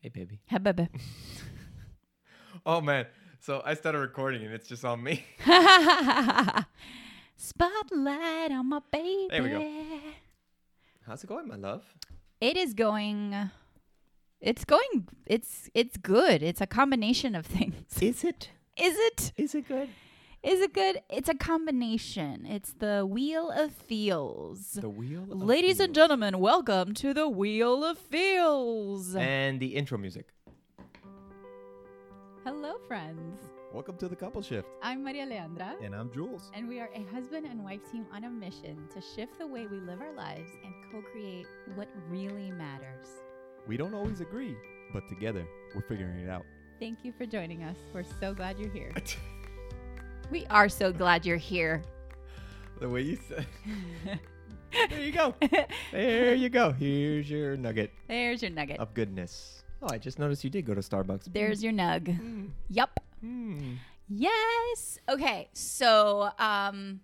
Hey, baby. Hey, baby. Oh man. So I started recording and it's just on me. Spotlight on my baby. There we go. How's it going, my love? It is going. It's going. It's it's good. It's a combination of things. Is it? Is it? Is it good? Is it good? It's a combination. It's the wheel of feels. The wheel. of Ladies and gentlemen, welcome to the wheel of feels. And the intro music. Hello, friends. Welcome to the couple shift. I'm Maria Aleandra. And I'm Jules. And we are a husband and wife team on a mission to shift the way we live our lives and co create what really matters. We don't always agree, but together we're figuring it out. Thank you for joining us. We're so glad you're here. we are so glad you're here. the way you said. there you go. There you go. Here's your nugget There's your nugget. of goodness. Oh, I just noticed you did go to Starbucks. There's your nug. Mm. Yup. Mm. Yes. Okay. So, um,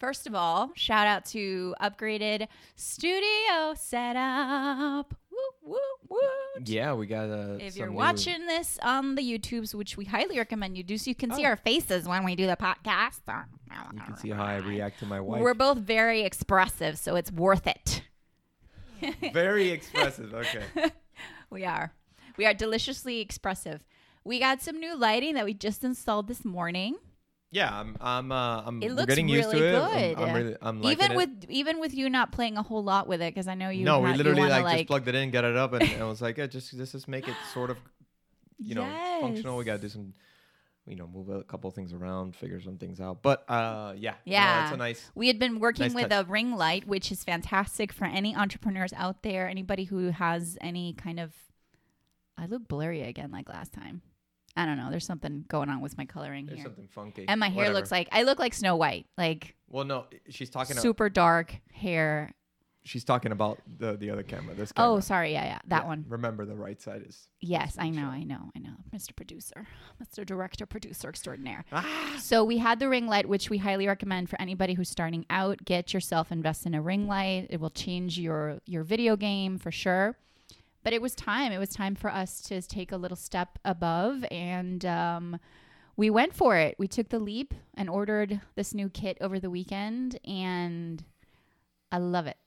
first of all, shout out to upgraded studio setup. Woo, woo, woo. Yeah, we got uh, If you're new- watching this on the YouTubes, which we highly recommend you do, so you can see Oh. our faces when we do the podcast. you can see how I react to my wife. We're both very expressive, so it's worth it. Very expressive. Okay. We are. We are deliciously expressive. We got some new lighting that we just installed this morning. Yeah, I'm. I'm. Uh, I'm. It looks getting used really to it. good. I'm, I'm really. I'm liking even it. with even with you not playing a whole lot with it, because I know you. no, we literally wanna, like, just plugged it in, got it up, and I was like, yeah, just let's just make it sort of, you know, functional. We gotta do some, you know, move a couple things around, figure some things out. But uh, yeah, no, Yeah. it's a nice. We had been working Nice with touch. a ring light, which is fantastic for any entrepreneurs out there. Anybody who has any kind of, I look blurry again like last time. I don't know. There's something going on with my coloring There's here, something funky. and my hair Whatever. looks like I look like Snow White, like Well, no, she's talking. About, super dark hair. she's talking about the the other camera. This Oh, sorry, yeah, yeah, that Yeah, one. Remember, the right side is. Yes, I know. I know, I know. Mr. Producer, Mr. Director, Producer Extraordinaire. Ah! So we had the ring light, which we highly recommend for anybody who's starting out. Get yourself invest in a ring light. It will change your your video game for sure. But it was time. It was time for us to take a little step above, and um, we went for it. We took the leap and ordered this new kit over the weekend, and I love it.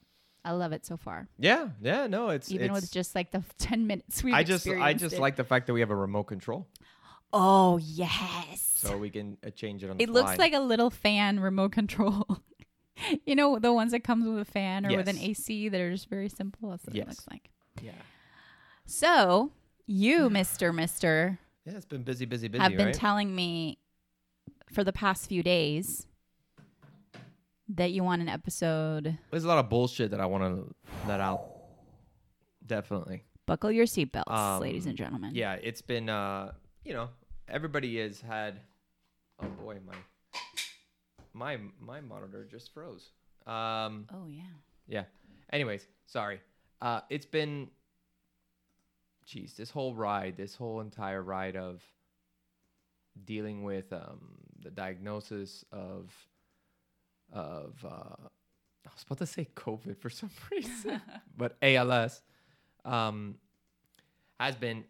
I love it so far. Yeah, yeah, no, it's Even it's, with just like the ten minutes we I just I just it. like the fact that we have a remote control, Oh yes. so we can uh, change it on the It looks like a little fan remote control. you know the ones that comes with a fan or with an AC that are just very simple. That's what Yes. it looks like. yeah. So you, Mister Mister, Yeah, it's been busy, busy, busy, have been right? telling me for the past few days that you want an episode. There's a lot of bullshit that I want to let out. Definitely. Buckle your seatbelts, Um, ladies and gentlemen. Yeah, it's been uh, you know, everybody has had oh boy, my my my monitor just froze. Um Oh yeah. yeah. Anyways, sorry. Uh it's been geez, this whole ride, this whole entire ride of dealing with um the diagnosis of of uh I was about to say COVID for some reason, but ALS um has been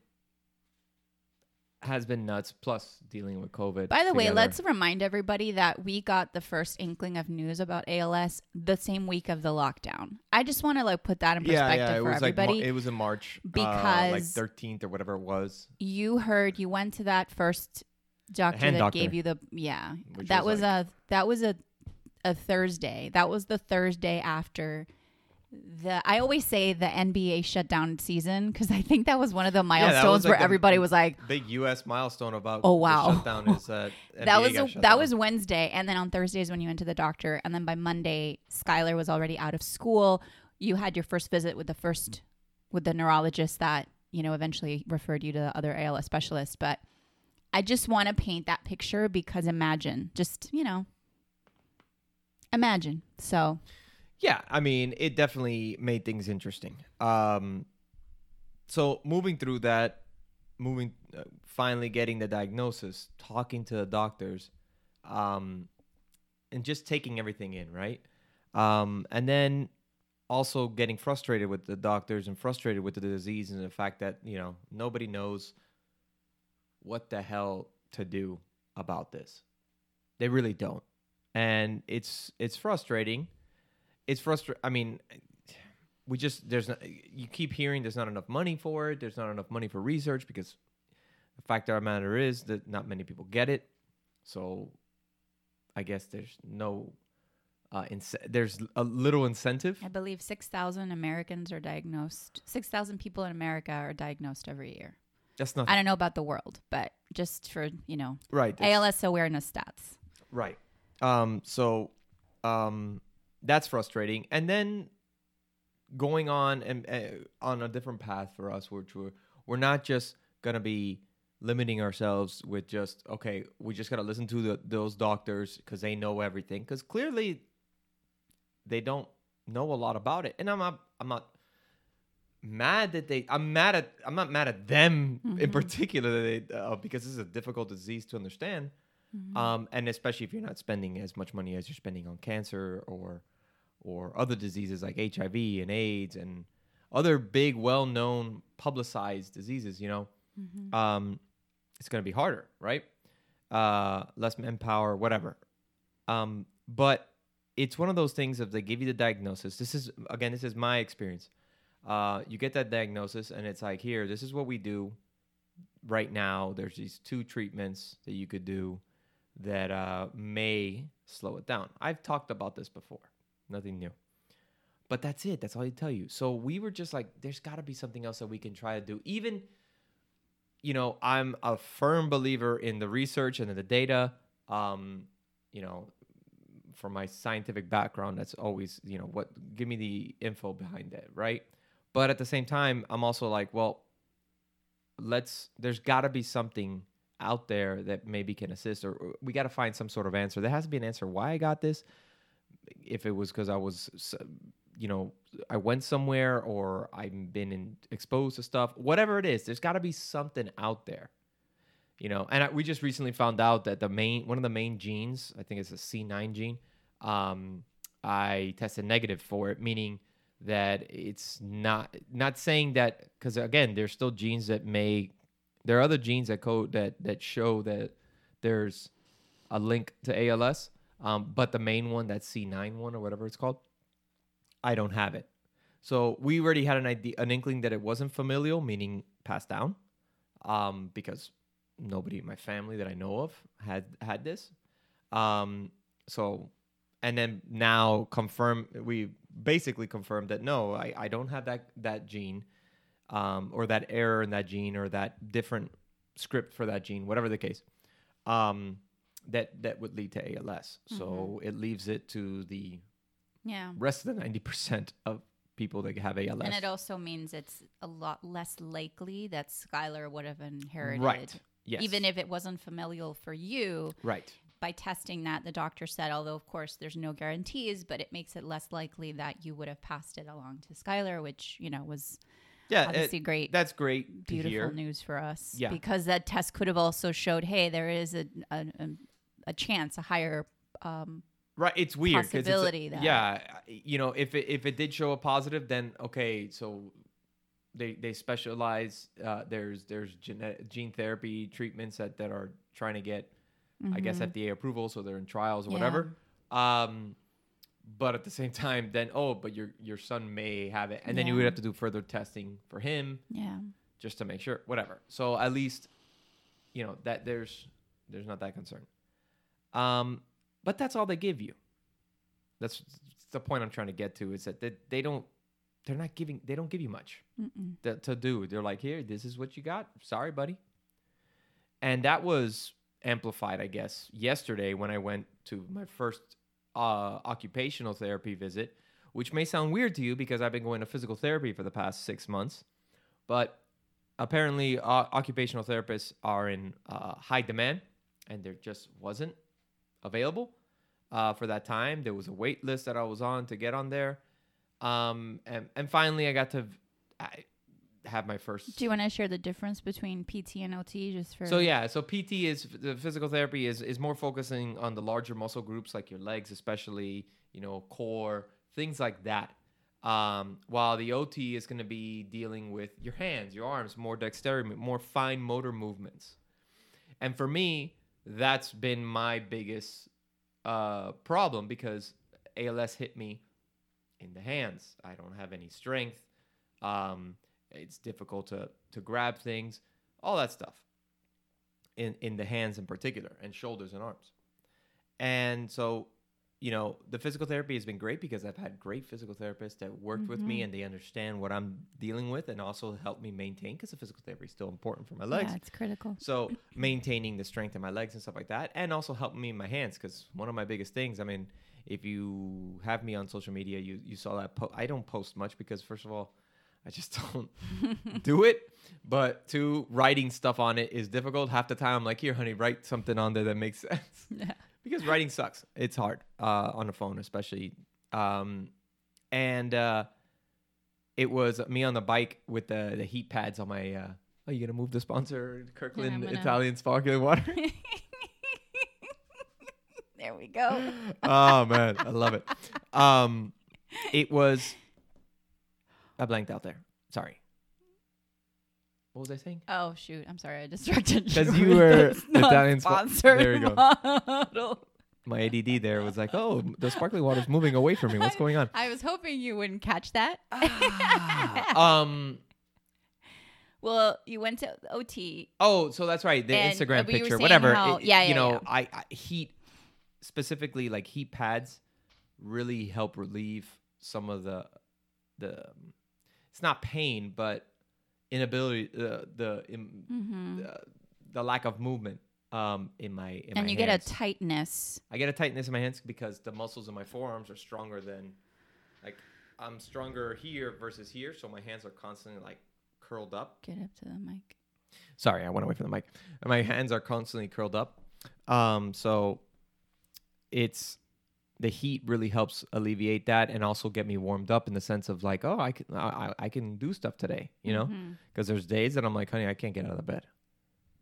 has been nuts plus dealing with COVID. By the way, let's remind everybody that we got the first inkling of news about ALS the same week of the lockdown. I just want to like put that in perspective it for was everybody. like it was in March, uh, like Because- thirteenth or whatever it was. you heard you went to that first doctor that doctor. gave you the yeah. Which that was was, a that was a a Thursday. That was the Thursday after the I always say the NBA shutdown season because I think that was one of the milestones was, like, where the everybody was like, Big U.S. milestone about Oh, the wow. shutdown is uh, that was a, that down. was Wednesday, and then on Thursdays when you went to the doctor, and then by Monday, Skylar was already out of school. You had your first visit with the first with the neurologist that you know eventually referred you to the other ALS specialist. But I just want to paint that picture because imagine, just you know, imagine. So Yeah, I mean, it definitely made things interesting. Um, so moving through that, moving, uh, finally getting the diagnosis, talking to the doctors, um, and just taking everything in, right? Um, and then also getting frustrated with the doctors and frustrated with the disease and the fact that you know nobody knows what the hell to do about this. They really don't, and it's it's frustrating. It's frustrating. I mean, we just there's not, you keep hearing there's not enough money for it. There's not enough money for research because the fact of the matter is that not many people get it. So I guess there's no uh, ins- there's a little incentive. I believe 6,000 Americans are diagnosed. 6,000 people in America are diagnosed every year. That's not I don't know about the world, but just for, you know, right. ALS awareness stats. Right. Um, so um, that's frustrating. And then going on and uh, on a different path for us, which we're we're not just gonna be limiting ourselves with just okay, we just gotta listen to the, those doctors because they know everything. Because clearly they don't know a lot about it, and I'm not I'm not mad that they I'm mad at I'm not mad at them in Mhm. particular that they, uh, because this is a difficult disease to understand um, and especially if you're not spending as much money as you're spending on cancer or or other diseases like HIV and AIDS and other big, well-known, publicized diseases. You know, Mhm. um, it's going to be harder, right? Uh, less manpower, whatever. Um, but it's one of those things of they give you the diagnosis. This is again, this is my experience. Uh, you get that diagnosis, and it's like, here, this is what we do right now. There's these two treatments that you could do that uh, may slow it down. I've talked about this before. Nothing new. But that's it. That's all they tell you. So we were just like, there's got to be something else that we can try to do. Even, you know, I'm a firm believer in the research and in the data. Um, you know, from my scientific background, that's always, you know, what give me the info behind it, right? But at the same time, I'm also like, well, let's. There's got to be something out there that maybe can assist, or we got to find some sort of answer. There has to be an answer why I got this. If it was because I was, you know, I went somewhere or I've been in, exposed to stuff, whatever it is, there's got to be something out there, you know. And I, we just recently found out that the main one of the main genes, I think it's a C9 gene, um, I tested negative for it, meaning that it's not not saying that because again, there's still genes that may there are other genes that code that that show that there's a link to ALS, um, but the main one, that C9 one or whatever it's called, I don't have it. So we already had an idea, an inkling that it wasn't familial, meaning passed down, um, because nobody in my family that I know of had had this. Um, so, and then now confirm we basically confirmed that no, I, I don't have that that gene, um, or that error in that gene, or that different script for that gene, whatever the case. Um, that that would lead to ALS. So mm-hmm. it leaves it to the Yeah. rest of the ninety percent of people that have ALS. And it also means it's a lot less likely that Skylar would have inherited. right. Yes. Even if it wasn't familial for you, right. by testing that, the doctor said, although of course there's no guarantees, but it makes it less likely that you would have passed it along to Skylar, which, you know, was Yeah. obviously it- great. that's great beautiful news for us. Yeah. Because that test could have also showed, hey, there is a a, a, chance, a higher um, Right, it's weird 'cause it's a- Possibility yeah, you know, if it if it did show a positive, then okay, so they they specialize. Uh, there's there's gene, gene therapy treatments that that are trying to get, I guess, mhm. FDA approval, so they're in trials or Yeah. whatever. Um, but at the same time, then oh, but your your son may have it, and then you would have to do further testing for him yeah. just to make sure. Whatever. So at least, you know that there's there's not that concern. Um, but that's all they give you. That's the point I'm trying to get to is that they, they don't they're not giving they don't give you much to, to do. They're like, here, this is what you got. Sorry, buddy. And that was amplified, I guess, yesterday when I went to my first uh, occupational therapy visit, which may sound weird to you because I've been going to physical therapy for the past six months. But apparently, uh, occupational therapists are in uh, high demand, and there just wasn't available uh, for that time. There was a wait list that I was on to get on there. Um, and, and finally, I got to I have my first. Do you want to share the difference between PT and OT just for So yeah, so PT is the physical therapy is is more focusing on the larger muscle groups like your legs, especially you know core things like that. Um, while the OT is going to be dealing with your hands, your arms, more dexterity, more fine motor movements. And for me, that's been my biggest uh, problem because ALS hit me in the hands. I don't have any strength. Um, it's difficult to to grab things, all that stuff. In in the hands in particular, and shoulders and arms. And so, you know, the physical therapy has been great because I've had great physical therapists that worked with me Mhm. and they understand what I'm dealing with and also help me maintain because the physical therapy is still important for my legs. Yeah, it's critical. So maintaining the strength in my legs and stuff like that, and also helping me in my hands, because one of my biggest things. I mean, if you have me on social media, you you saw that po- I don't post much because first of all, I just don't do it. But two, writing stuff on it is difficult. Half the time, I'm like, here, honey, write something on there that makes sense. Yeah. Because writing sucks. It's hard uh, on the phone, especially. Um, and uh, it was me on the bike with the, the heat pads on my. Uh, oh, you gonna move the sponsor, Kirkland gonna- Italian sparkling water? there we go. oh man, I love it. Um, it was. I blanked out there. Sorry. What was I saying? Oh shoot! I'm sorry, I distracted you. 'Cause you were Italian spo- sponsored there you go. My ADD there was like, oh, the sparkling water's moving away from me. What's going on? I was hoping you wouldn't catch that. um. well, you went to OT. Oh, so that's right. The uh, Instagram picture, whatever. how- it- yeah, You yeah, know, yeah. I, I heat specifically like heat pads really help relieve some of the the. It's not pain, but inability uh, the im- Mm-hmm. the, the lack of movement um in my in And my you hands. get a tightness. I get a tightness in my hands because the muscles in my forearms are stronger than like I'm stronger here versus here, so my hands are constantly like curled up. Get up to the mic. Sorry, I went away from the mic. My hands are constantly curled up. Um, so it's the heat really helps alleviate that and also get me warmed up in the sense of like, oh, I can I, I- can do stuff today, you know? Because there's days that I'm like, honey, I can't get out of bed.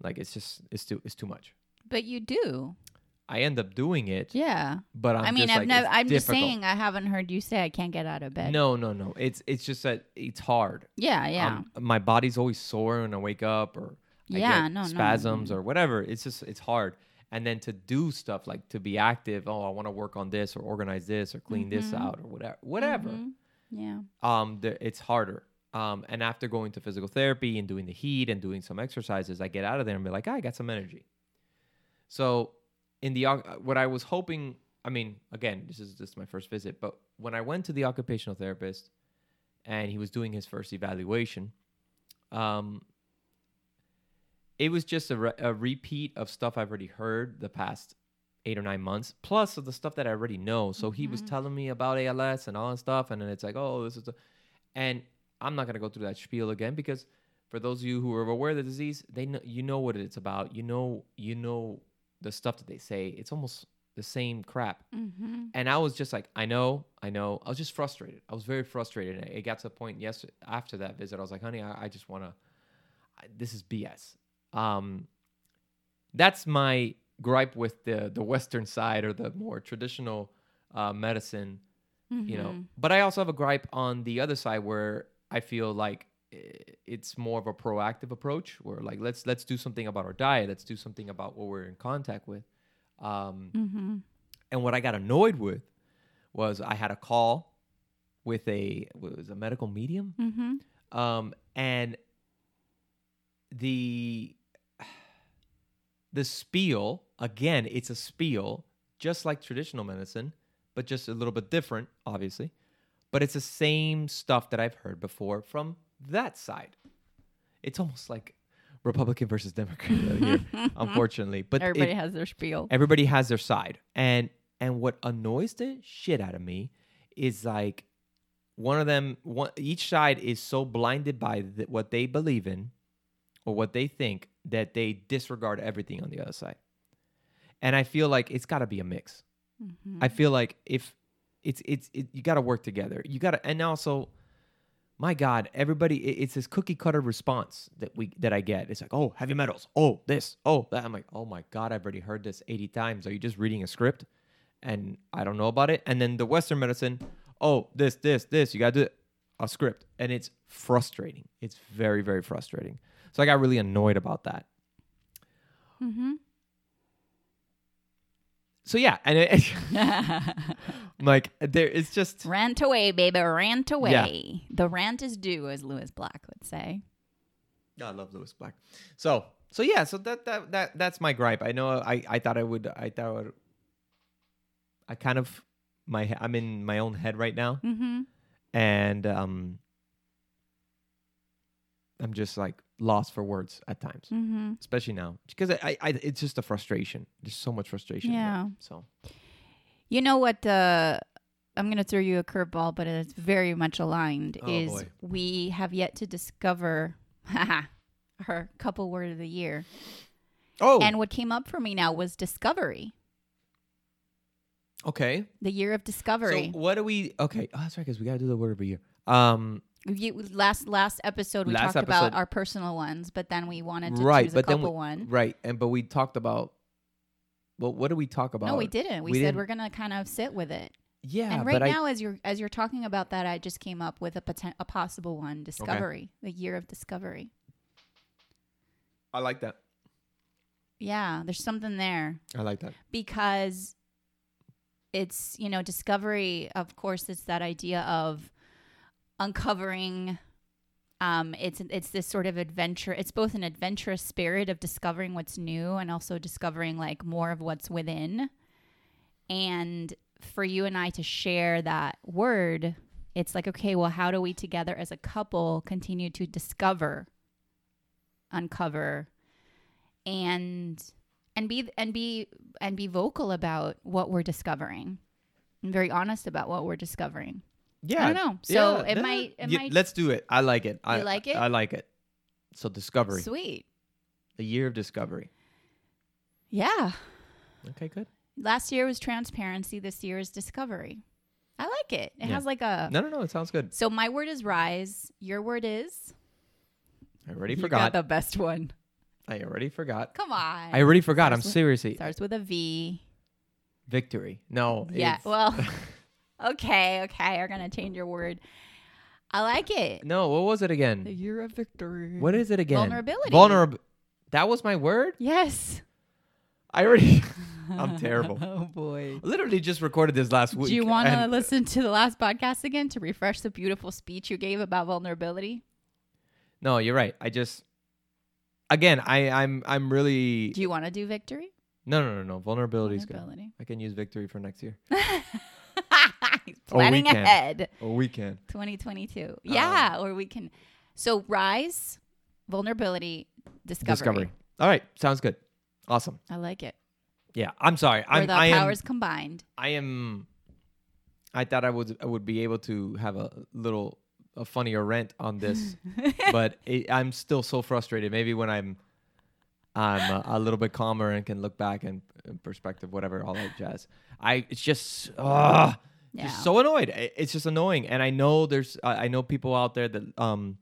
Like it's just it's too it's too much. But you do. I end up doing it, Yeah. but I'm i mean, just I've like, never, I'm just saying. I haven't heard you say I can't get out of bed. No, no, no. It's it's just that it's hard. Yeah. Yeah. Um, my body's always sore when I wake up, or I Yeah, no, spasms no. or whatever. It's just it's hard. And then to do stuff like to be active. Oh, I want to work on this or organize this or clean this Mhm. out or whatever. Whatever. Mhm. Yeah. Um, there, it's harder. Um, and after going to physical therapy and doing the heat and doing some exercises, I get out of there and be like, "Ah, I got some energy. So, in the what I was hoping, I mean, again, this is just my first visit, but when I went to the occupational therapist and he was doing his first evaluation, um, it was just a, re- a repeat of stuff I've already heard the past eight or nine months, plus of the stuff that I already know. So he was Mhm. telling me about ALS and all that stuff, and then it's like, oh, this is, a... and I'm not gonna go through that spiel again because for those of you who are aware of the disease, they know you know what it's about. You know, you know the stuff that they say. It's almost the same crap. Mm-hmm. And I was just like, I know, I know. I was just frustrated. I was very frustrated. And it got to the point yesterday after that visit, I was like, honey, I, I just want to. This is BS. Um, that's my gripe with the the Western side or the more traditional uh, medicine, you know. Mm-hmm. But I also have a gripe on the other side where I feel like it's more of a proactive approach, where like let's let's do something about our diet, let's do something about what we're in contact with. Um, Mm-hmm. and what I got annoyed with was I had a call with a was a medical medium, Mm-hmm. um, and the the spiel again. It's a spiel, just like traditional medicine, but just a little bit different, obviously. But it's the same stuff that I've heard before from that side. It's almost like Republican versus Democrat here, unfortunately. But it- Everybody has their spiel. everybody has their side and and what annoys the shit out of me is like one of them one each side is so blinded by th- what they believe in or what they think that they disregard everything on the other side and i feel like it's got to be a mix Mhm. I feel like if it's it's it, you got to work together. You got to and also my god, everybody it- it's this cookie cutter response that we that I get. It's like, "Oh, heavy metals. Oh, this. Oh, that." I'm like, "Oh my god, I've already heard this 80 times. Are you just reading a script?" And I don't know about it. And then the western medicine, oh, this, this, this, you got to do a script. And it's frustrating. It's very, very frustrating. So I got really annoyed about that. Mm-hmm. So yeah, and it, like there, it's just rant away, baby, rant away. The rant is due, as Lewis Black would say. I love Lewis Black. So so yeah, so that that that that's my gripe. I know I I thought I would I thought I kind of my I'm in my own head right now, Mm-hmm. and um, I'm just like lost for words at times, Mm-hmm. especially now because I, I, I it's just a frustration. There's so much frustration. Yeah. So You know what? Uh, I'm going to throw you a curveball, but it's very much aligned. Oh, is boy. we have yet to discover her couple word of the year, oh and what came up for me now was discovery. okay. The year of discovery. So what do we? Okay, oh, that's right because we gotta do the word of the year. Um, You, last last episode we Last talked about our personal ones, but then we wanted to right, choose a but then couple we, one. right, and but we talked about. Well, what did we talk about? No, we didn't. We, we said didn't- we're gonna kind of sit with it. Yeah, and right but I now, as you're as you're talking about that, I just came up with a poten- a possible one: discovery, the year of discovery. I like that. Yeah, there's something there I like that. because it's you know discovery. Of course, it's that idea of uncovering. Um, it's it's this sort of adventure. It's both an adventurous spirit of discovering what's new and also discovering like more of what's within. And for you and I to share that word, it's like okay, well, how do we together as a couple continue to discover, uncover, and and be and be and be vocal about what we're discovering, and very honest about what we're discovering. Yeah, I don't know. So yeah, it might it Yeah, might Let's do it. I like it. I like it? I like it. So discovery, sweet. a year of discovery. Yeah. Okay, good. Last year was transparency. This year is discovery. I like it. It Yeah. has like a. No, no, no. It sounds good. So my word is rise. Your word is. I already You forgot. got the best one. I already forgot. Come on. I already forgot. I'm Starts with- seriously Starts with a V. victory. No. Yeah. it's- Well. okay. Okay. We're gonna change your word. I like it. no. What was it again? The again? year of victory. What is it again? Vulnerability. Vulnerable. That was my word. Yes. I already. I'm terrible. oh boy. Literally just recorded this last week. Do you want to and- listen to the last podcast again to refresh the beautiful speech you gave about vulnerability? No, you're right. I just. Again, I, I'm I'm really Do you want to do victory? no no no no vulnerability is good. Vulnerability. I can use victory for next year. He's Or planning ahead. Or we can. 2022. Yeah, or we can. So rise, vulnerability, discovery. Discovery. All right, sounds good. Awesome. I like it. Yeah, I'm sorry. I'm the I am powers combined. I am. I thought I would I would be able to have a little a funnier rant on this, but it, I'm still so frustrated. Maybe when I'm I'm a, a little bit calmer and can look back and and perspective, whatever, all that jazz. I it's just uh, Yeah. just so annoyed. It's just annoying, and I know there's I know people out there that um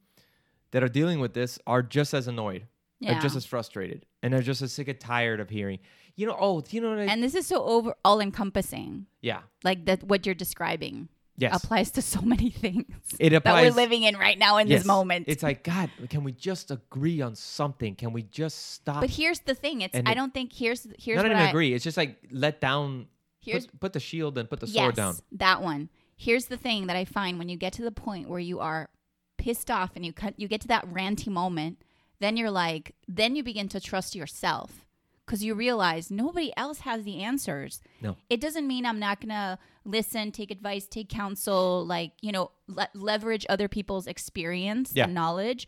that are dealing with this are just as annoyed, yeah. are just as frustrated, and they're just as sick and tired of hearing. You know, oh, you know what? I, and this is so over all encompassing. yeah, Like that, what you're describing yes. applies to so many things It applies, that we're living in right now in Yes. this moment. It's like God, can we just agree on something? Can we just stop? but here's the thing: it's I it- don't think here's here's not even I, agree. It's just like let down. Here's Put, put the shield and put the yes, sword down. that one. Here's the thing that I find when you get to the point where you are pissed off and you cut, you get to that ranty moment, then you're like, then you begin to trust yourself because you realize nobody else has the answers. No. It doesn't mean I'm not gonna listen, take advice, take counsel, like you know, le- leverage other people's experience Yeah. and knowledge,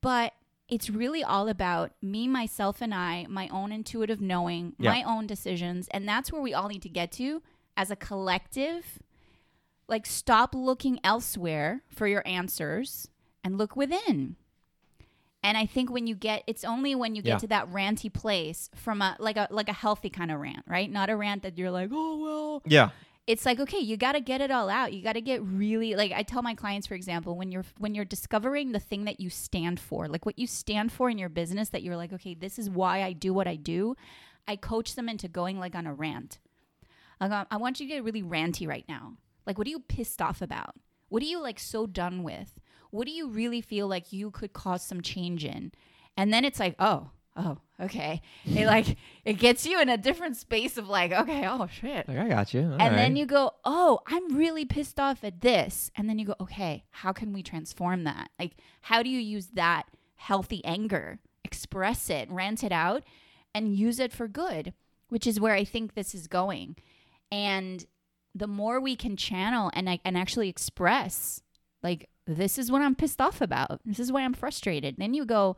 but. It's really all about me, myself, and I, my own intuitive knowing, Yeah. my own decisions. And that's where we all need to get to as a collective like stop looking elsewhere for your answers and look within and i think when you get it's only when you get Yeah. to that ranty place from a like a like a healthy kind of rant right not a rant that you're like oh well Yeah. It's like okay you got to get it all out you got to get really like i tell my clients for example when you're when you're discovering the thing that you stand for like what you stand for in your business that you're like okay this is why i do what i do i coach them into going like on a rant I go, um, I want you to get really ranty right now Like, what are you pissed off about? What are you like so done with? What do you really feel like you could cause some change in? And then it's like, oh, oh, okay. It like it gets you in a different space of like, okay, oh shit. Like I got you. and then you go, oh, I'm really pissed off at this. And then you go, okay, how can we transform that? Like, how do you use that healthy anger, express it, rant it out, and use it for good, which is where I think this is going. And the more we can channel and I and actually express, like, this is what I'm pissed off about. This is why I'm frustrated. Then you go,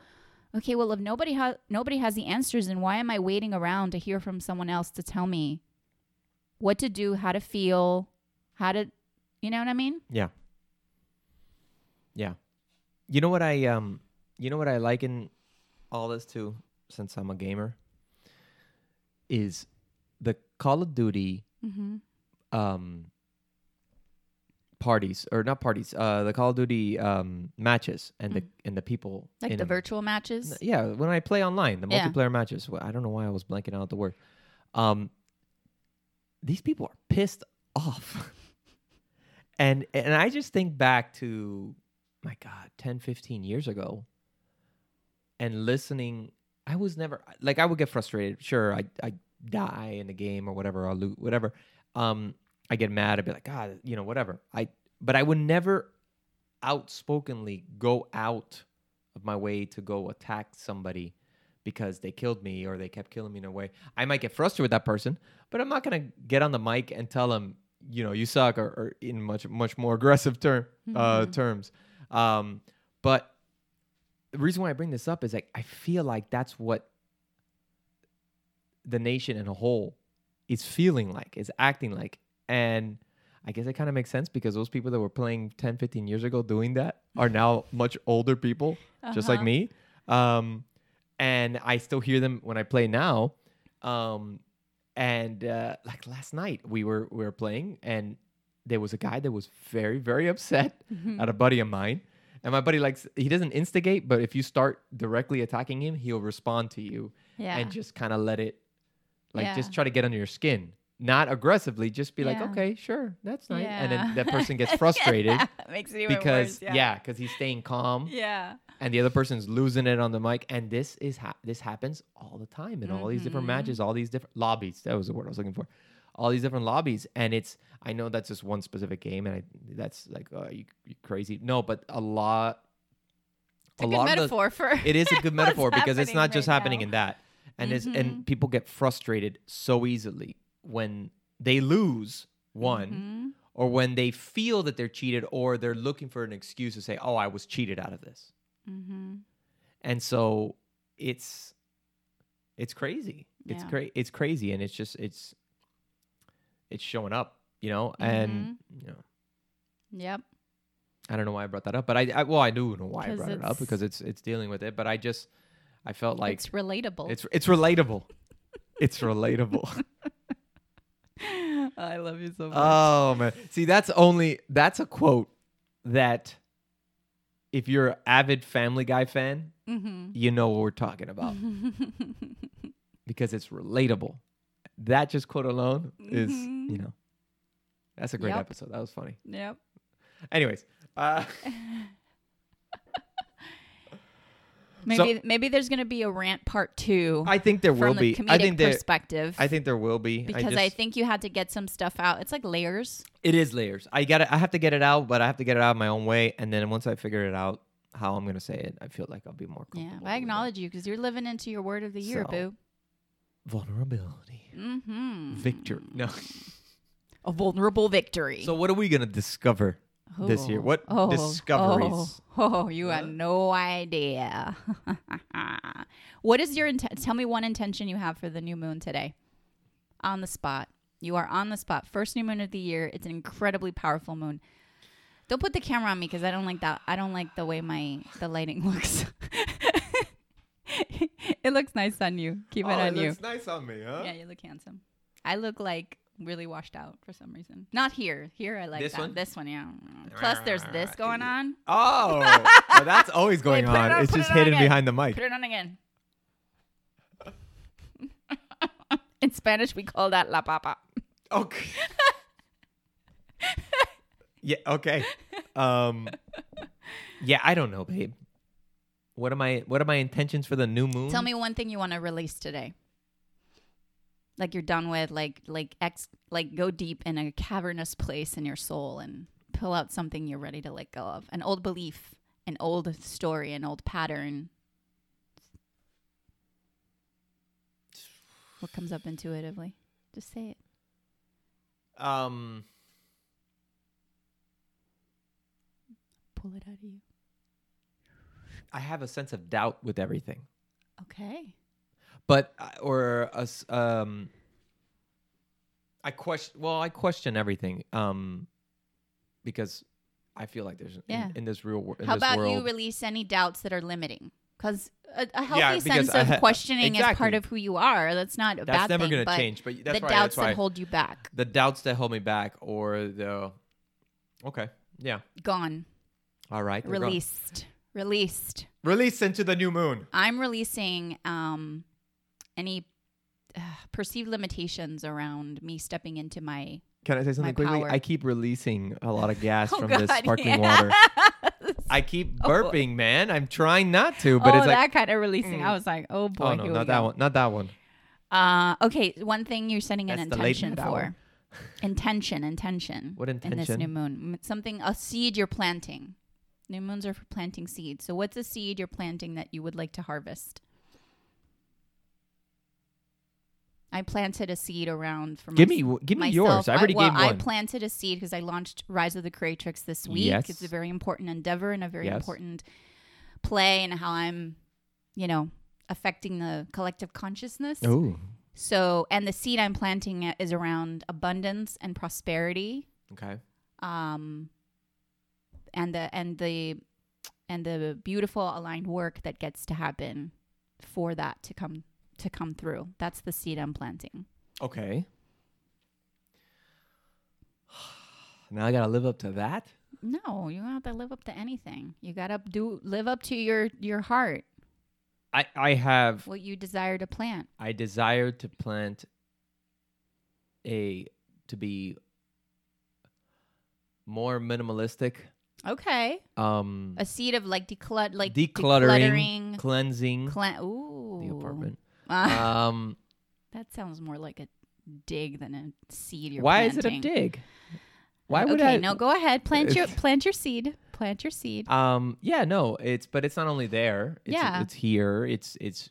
okay, well, if nobody has nobody has the answers, then why am I waiting around to hear from someone else to tell me what to do, how to feel, how to, you know what I mean? Yeah. Yeah. You know what I um you know what I like in all this too, since I'm a gamer, is the Call of Duty Mm-hmm. um parties or not parties, uh the Call of Duty um matches and the Mm. and the people Like the 'em. virtual matches. Yeah, when I play online, the Yeah. multiplayer matches. I don't know why I was blanking out the word. Um, these people are pissed off, and and I just think back to my God, 10, 15 years ago, and listening. I was never like I would get frustrated. Sure, I I die in the game or whatever. I'll loot whatever. Um, I get mad. I'd be like, God, you know, whatever. I but I would never outspokenly go out of my way to go attack somebody because they killed me or they kept killing me in a way. I might get frustrated with that person, but I'm not gonna get on the mic and tell them, you know, you suck or, or in much much more aggressive term uh, Mhm. terms. Um, but the reason why I bring this up is like I feel like that's what the nation in a whole is feeling like, is acting like. And I guess it kind of makes sense because those people that were playing 10, 15 years ago doing that are now much older people, just like Uh-huh. me. Um, and I still hear them when I play now. Um, and uh, like last night, we were we were playing, and there was a guy that was very very upset Mhm. at a buddy of mine. And my buddy likes he doesn't instigate, but if you start directly attacking him, he'll respond to you Yeah. and just kind of let it like Yeah. just try to get under your skin. Not aggressively, just be like, okay, sure, that's nice. And then that person gets frustrated Makes it even because worse. yeah, because he's staying calm Yeah. and the other person's losing it on the mic. And this is ha- this happens all the time in all these different Mhm. matches, all these different lobbies. That was the word I was looking for. All these different lobbies, and it's I know that's just one specific game, and I, that's like uh, you, you crazy. No, but a lot. It's a, of the- metaphor for it is a good metaphor because it's not just right happening now. in that and it's Mhm. and people get frustrated so easily when they lose one Mhm. or when they feel that they're cheated or they're looking for an excuse to say oh i was cheated out of this Mhm. and so it's it's crazy it's Yeah. cra- it's crazy and it's just it's it's showing up you know and Mm-hmm. you know Yep. I don't know why I brought that up, but I, I well I do know why I brought it up because it's it's dealing with it. But I just I felt like it's relatable. it's it's relatable. it's relatable. I love you so much. oh man, see that's only that's a quote that if you're an avid Family Guy fan, mm-hmm. you know what we're talking about because it's relatable. That just quote alone is Mhm. you know that's a great Yep. episode. That was funny. yep. Anyways, uh, Maybe maybe there's gonna be a rant part two I think there will the be. I think there. perspective. I think there will be because I, just- think you had to get some stuff out. It's like layers. It is layers. I got I have to get it out, but I have to get it out my own way, and then once I figure it out how I'm gonna say it, I feel like I'll be more. Yeah, comfortable I acknowledge you because you're living into your word of the year, So, boo. vulnerability, Mm-hmm. victory. No. A vulnerable victory. So what are we gonna discover this year? Oh. What Oh, oh. discoveries? Oh, oh, you Huh? had no idea. what is your intent? Tell me one intention you have for the new moon today. On the spot. You are on the spot. First new moon of the year. It's an incredibly powerful moon. Don't put the camera on me because I don't like that. I don't like the way my the lighting looks. it looks nice on you. Keep it oh, on it you. looks nice on me, huh? Yeah, you look handsome. I look like really washed out for some reason. Not here. Here I like This that. one? This one, yeah. Plus there's this going on. Oh, well, that's always going put it on. on, It's put just it on hidden again. behind the mic. Put it on again. In Spanish we call that la papa. Okay. Yeah. Okay. Um. Yeah, I don't know, babe. What are my What are my intentions for the new moon? Tell me one thing you want to release today. Like you're done with, like like ex, like go deep in a cavernous place in your soul and pull out something you're ready to let go of. An old belief, an old story, an old pattern. What comes up intuitively? Just say it. Um. Pull it out of you. I have a sense of doubt with everything, Okay. But uh, or a um. I question. Well, I question everything. Um, because I feel like there's Yeah. in, in this real world. How this about world, you release any doubts that are limiting? Because a, a healthy Yeah, sense of ha- questioning is part of who you are. That's not a That's bad never gonna change. But that's the doubts that's that hold you back, the doubts that hold me back, or the. Okay. Yeah. gone, All right. they're gone. released, released. Release into the new moon. I'm releasing um, any uh, perceived limitations around me stepping into my. Can I say something quickly? power. I keep releasing a lot of gas Oh, from God, this sparkling yes. water. I keep Oh. burping, man. I'm trying not to, but oh, it's like, that kind of releasing. Mm. I was like, oh boy, oh no, not that go. one, not that one. Uh, okay, one thing you're setting an That's late intention for. Intention, intention. What intention? In this new moon, something a seed you're planting. New moons are for planting seeds. So, what's a seed you're planting that you would like to harvest? I planted a seed around for Give mys- me, give me myself. yours. I already well, gave I planted a seed because I launched Rise of the Creatrix this week. Yes. It's a very important endeavor and a very Yes. important play, and how I'm, you know, affecting the collective consciousness. oh, So, and the seed I'm planting is around abundance and prosperity, okay. um, and the and the and the beautiful aligned work that gets to happen for that to come to come through. That's the seed I'm planting. Okay. Now I gotta live up to that. No, you don't have to live up to anything. You gotta do live up to your your heart, I I have what you desire to plant. I desire to plant a to be more minimalistic. Okay, Um, a seed of like declut like decluttering, decluttering. cleansing Cla- Ooh, the apartment. Ah, Um, that sounds more like a dig than a seed. You're why is it a dig? Why would okay, I? no, go ahead. Plant your plant your seed. Plant your seed. Um, yeah, no, it's but it's not only there. It's, Yeah. it's here. It's it's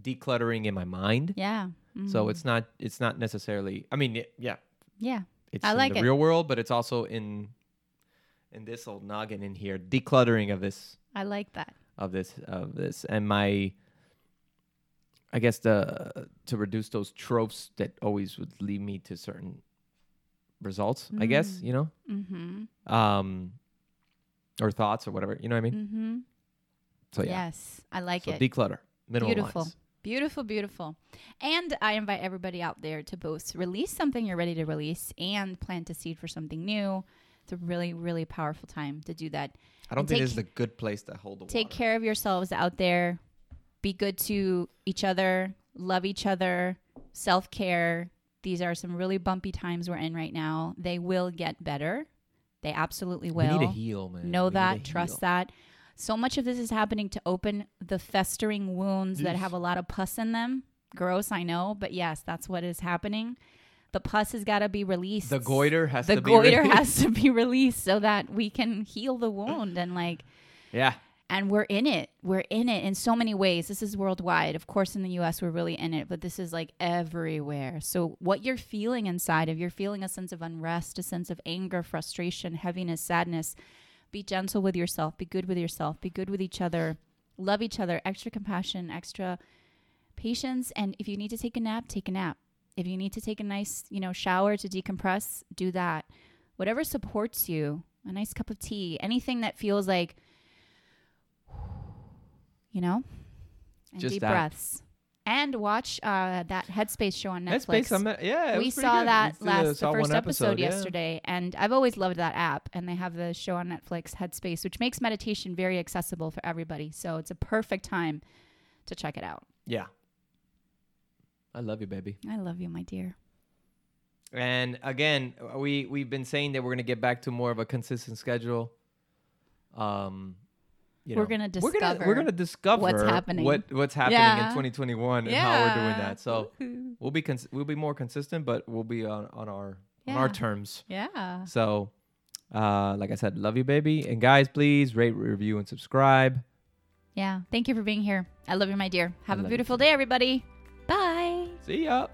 decluttering in my mind. Yeah. So Mhm. it's not it's not necessarily. I mean, yeah, yeah. it's I in like the it. real world, but it's also in in this old noggin in here, decluttering of this I like that. of this of this, and my. I guess the to reduce those tropes that always would lead me to certain results. I guess Mm. you know, Mm-hmm. um, or thoughts or whatever. You know what I mean? Mm-hmm. So yeah. Yes, I like so it. declutter, minimalize. Beautiful. Beautiful, beautiful. And I invite everybody out there to both release something you're ready to release and plant a seed for something new. It's a really, really powerful time to do that. I don't And think this is a good place to hold the Take water. care of yourselves out there. Be good to each other. Love each other. Self care. These are some really bumpy times we're in right now. They will get better. They absolutely We will. need to heal, man. know We that trust heal. that so much of this is happening to open the festering wounds that have a lot of pus in them gross i know but yes that's what is happening the pus has got to be released The goiter has the to be goiter released. has to be released so that we can heal the wound and like Yeah. And we're in it. We're in it in so many ways. This is worldwide. Of course in the us we're really in it but this is like everywhere. So what you're feeling inside if you're feeling a sense of unrest a sense of anger frustration heaviness sadness. Be gentle with yourself. Be good with yourself. Be good with each other. Love each other. Extra compassion extra patience. And if you need to take a nap take a nap. If you need to take a nice you know shower to decompress do that. Whatever supports you a nice cup of tea anything that feels like you know and Just deep that. breaths and watch uh, that headspace show on netflix Headspace, I'm at, yeah. it we was pretty saw good. that We, uh, last the saw first one episode, yeah. yesterday and i've always loved that app and they have the show on netflix headspace which makes meditation very accessible for everybody so it's a perfect time to check it out Yeah. I love you, baby. i love you my dear And again, we we've been saying that we're gonna get back to more of a consistent schedule. Um, you We're gonna we're gonna we're discover gonna discover what's happening. what what's happening Yeah. in 2021 and how we're doing that. So we'll be cons- we'll be more consistent, but we'll be on on our on our terms. Yeah. So, uh, like I said, love you, baby. And guys, please rate, review, and subscribe. Yeah. Thank you for being here. I love you, my dear. Have I a beautiful day, everybody. Bye. See ya.